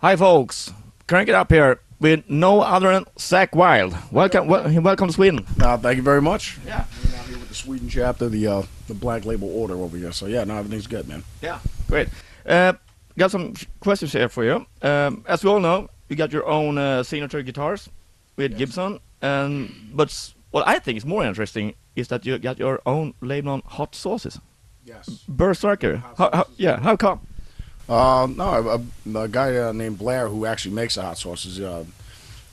Hi, folks. Crank it up here with no other than Zakk Wylde. Welcome, wel- welcome to Sweden. Uh, thank you very much. Yeah. We're now here with the Sweden chapter, the uh, the Black Label Order over here. So yeah, now everything's good, man. Yeah, great. Uh, got some questions here for you. Um, as we all know, you got your own uh, signature guitars with Yes. Gibson, and but what I think is more interesting is that you got your own label on hot sauces. Yes. Berzerker. How, how, yeah, how come? Uh, no, a, a guy uh, named Blair who actually makes the hot sauces. Uh,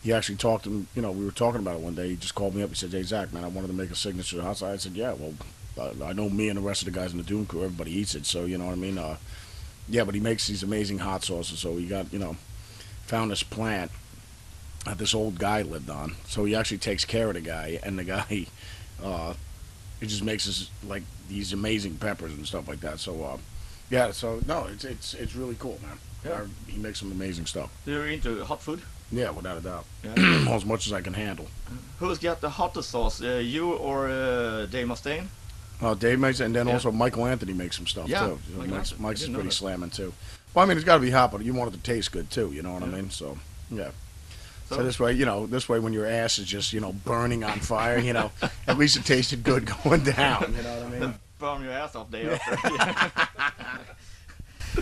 he actually talked to him. You know, we were talking about it one day. He just called me up. He said, "Hey Zakk, man, I wanted to make a signature hot sauce." I said, "Yeah, well, uh, I know me and the rest of the guys in the Doom crew. Everybody eats it, so you know what I mean." Uh, yeah, but he makes these amazing hot sauces. So he got you know found this plant that this old guy lived on. So he actually takes care of the guy, and the guy, uh, it just makes us like these amazing peppers and stuff like that. So. Uh, yeah, so no, it's it's it's really cool, man. Yeah. He makes some amazing stuff. You're into hot food. Yeah, without a doubt. Yeah. as much as I can handle. Who's got the hottest sauce? Uh, you or uh, Dave Mustaine? Uh, Dave makes and then Yeah. also Michael Anthony makes some stuff Yeah, too. Michael Mike's, Mike's is pretty slamming too. Well, I mean, it's got to be hot, but you want it to taste good too. You know what I mean? So, yeah. So, So- this way, you know, this way when your ass is just you know burning on fire, you know, at least it tasted good going down. You know what I mean? Burn your ass off day after.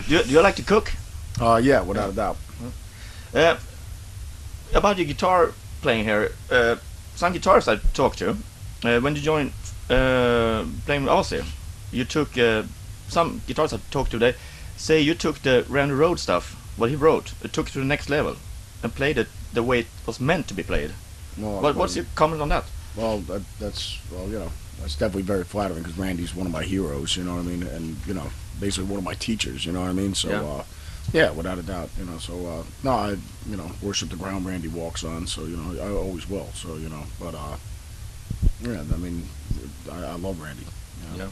do, you, do you like to cook? Uh, yeah, without a doubt. Uh, about your guitar playing here, uh, some guitarists I talked to, uh, when you joined uh, playing with Ozzy, you took uh, some guitarists I talked to. They say you took the Randy Rhoads stuff, what he wrote, it took it to the next level, and played it the way it was meant to be played. Well, What, what's your comment on that? Well, that, that's well, you know, that's definitely very flattering because Randy's one of my heroes. You know what I mean? And you know, basically one of my teachers. You know what I mean? So, Yeah. uh, yeah, without a doubt. You know, so uh, no, I you know worship the ground Randy walks on. So you know, I always will. So you know, but uh, yeah, I mean, I, I love Randy. You know?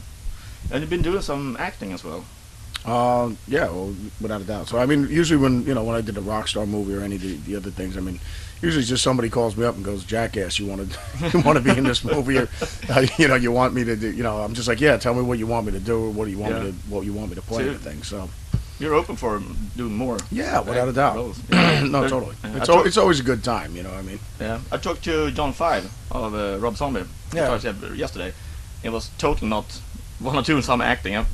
And you've been doing some acting as well. Uh, yeah, well, without a doubt. So I mean, usually when you know when I did the Rockstar movie or any of the, the other things, I mean, usually just somebody calls me up and goes, "Jackass, you want to you want to be in this movie? Or, uh, you know, you want me to do? You know, I'm just like, yeah, tell me what you want me to do or what do you want me to what you want me to play and things. So You're open for doing more. yeah, without a doubt. roles. no, totally. yeah, It's al- it's always a good time. You know what I mean? Yeah, I talked to John Five of uh, Rob Zombie Yeah. yesterday. It was totally not one or two in some acting.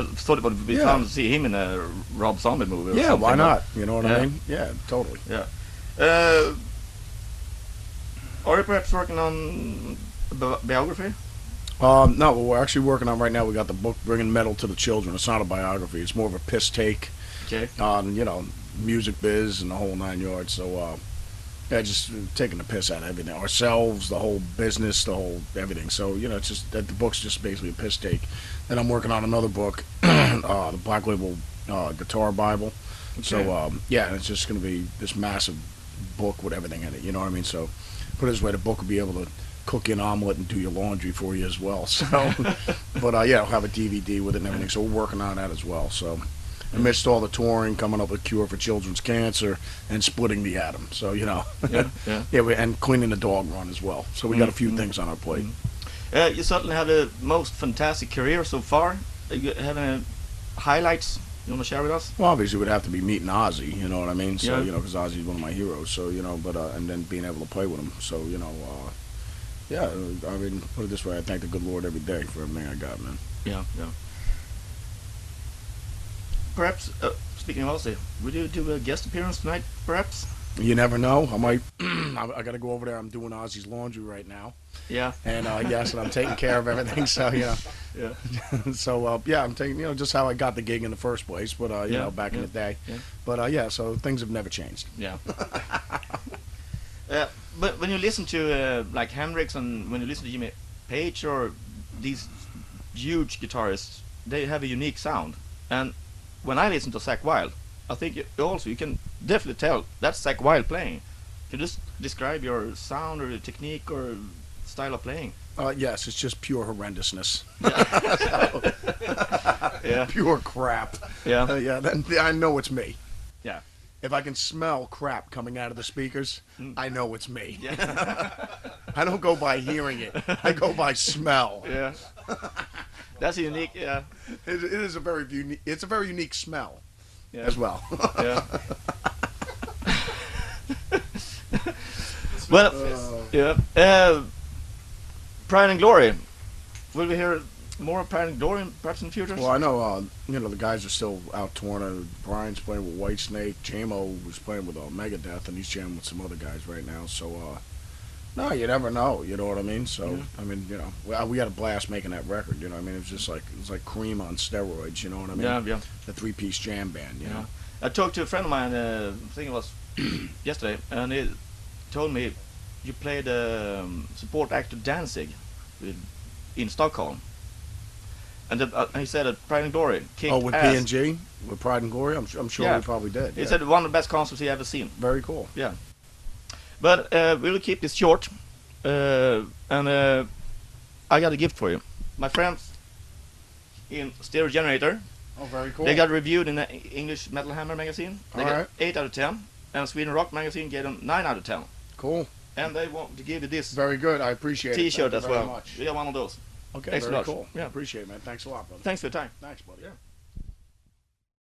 I, thought it would be Yeah. fun to see him in a Rob Zombie movie. Or Yeah, why not? You know what Yeah. I mean? Yeah, totally. Uh, are you perhaps working on bi- biography? Um, no, what we're actually working on right now. We got the book "Bringing Metal to the Children." It's not a biography. It's more of a piss take. Okay. on you know music biz and the whole nine yards. So uh, yeah, just taking the piss out of everything, ourselves, the whole business, the whole everything. So you know, it's just that the book's just basically a piss take. Then I'm working on another book, uh, the Black Label uh, Guitar Bible. So um, yeah, it's just going to be this massive book with everything in it. You know what I mean? So put it this way, the book will be able to cook you an omelet and do your laundry for you as well. So, but uh, yeah, I'll have a DVD with it and everything. So we're working on that as well. So amidst all the touring, coming up with a cure for children's cancer and splitting the atom. So you know, Yeah, yeah. yeah, we, and cleaning the dog run as well. So we got a few Mhm. things on our plate. Uh, you certainly have the most fantastic career so far. Uh, You have any highlights you want to share with us? Well, obviously, it would have to be meeting Ozzy. You know what I mean? So Yeah. you know, because Ozzy's one of my heroes. So you know, but uh, and then being able to play with him. So you know, uh, yeah. I mean, put it this way: I thank the good Lord every day for everything I got, man. Yeah, yeah. Perhaps, uh, speaking of Ozzy, would you do a guest appearance tonight, perhaps? You never know. I might. I, I got to go over there. I'm doing Ozzy's laundry right now, Yeah. and uh, yes, and I'm taking care of everything. So you know. Yeah. so uh, yeah, I'm taking you know just how I got the gig in the first place, but uh, you Yeah, know back in the day. yeah. But uh, yeah, so things have never changed. Yeah. uh, but when you listen to uh, like Hendrix and when you listen to Jimmy Page or these huge guitarists, they have a unique sound. And when I listen to Zakk Wylde, I think you- also you can definitely tell that's Zakk Wylde playing. Can you just describe your sound or your technique or style of playing? Uh, yes, it's just pure horrendousness, Yeah. pure crap. Yeah. Uh, yeah, then I know it's me. Yeah. If I can smell crap coming out of the speakers, Mm. I know it's me. Yeah. I don't go by hearing it. I go by smell. yeah. That's unique. Yeah. It, it is a very unique. It's a very unique smell, yeah. as well. yeah. well, uh, yeah. Uh, Pride and Glory. Will we hear more of Pride and Glory perhaps in the future? Well, I know. Uh, you know the guys are still out touring. Uh, Brian's playing with Whitesnake. JMO was playing with uh, Megadeth, and he's jamming with some other guys right now. So. uh no, you never know. You know what I mean? So, Yeah. I mean, you know, we, we had a blast making that record. You know, what I mean, it was just like it was like Cream on steroids. You know what I mean? yeah, yeah. The three-piece jam band. You Yeah. know. I talked to a friend of mine, uh, I think it was yesterday, and he told me you played um, support actor Danzig with, in Stockholm. And, the, uh, he said Pride and Glory kicked Oh, with ass. PNG, with Pride and Glory. I'm, I'm sure Yeah. we probably did. He yeah. said one of the best concerts he ever seen. very cool. But uh, we'll keep this short. Uh, and uh, I got a gift for you. My friends in Stereo Generator, Oh, very cool. they got reviewed in the English Metal Hammer magazine. They got Alright. 8 out of 10. And Sweden Rock magazine gave them 9 out of 10. cool. And they want to give you this Very good. I appreciate it. T-shirt Thank as very well. Much. We got one of those. Okay, Thanks a very lot. cool. Yeah. Appreciate it, man. Thanks a lot, brother. Thanks for your time. Thanks, buddy. Yeah.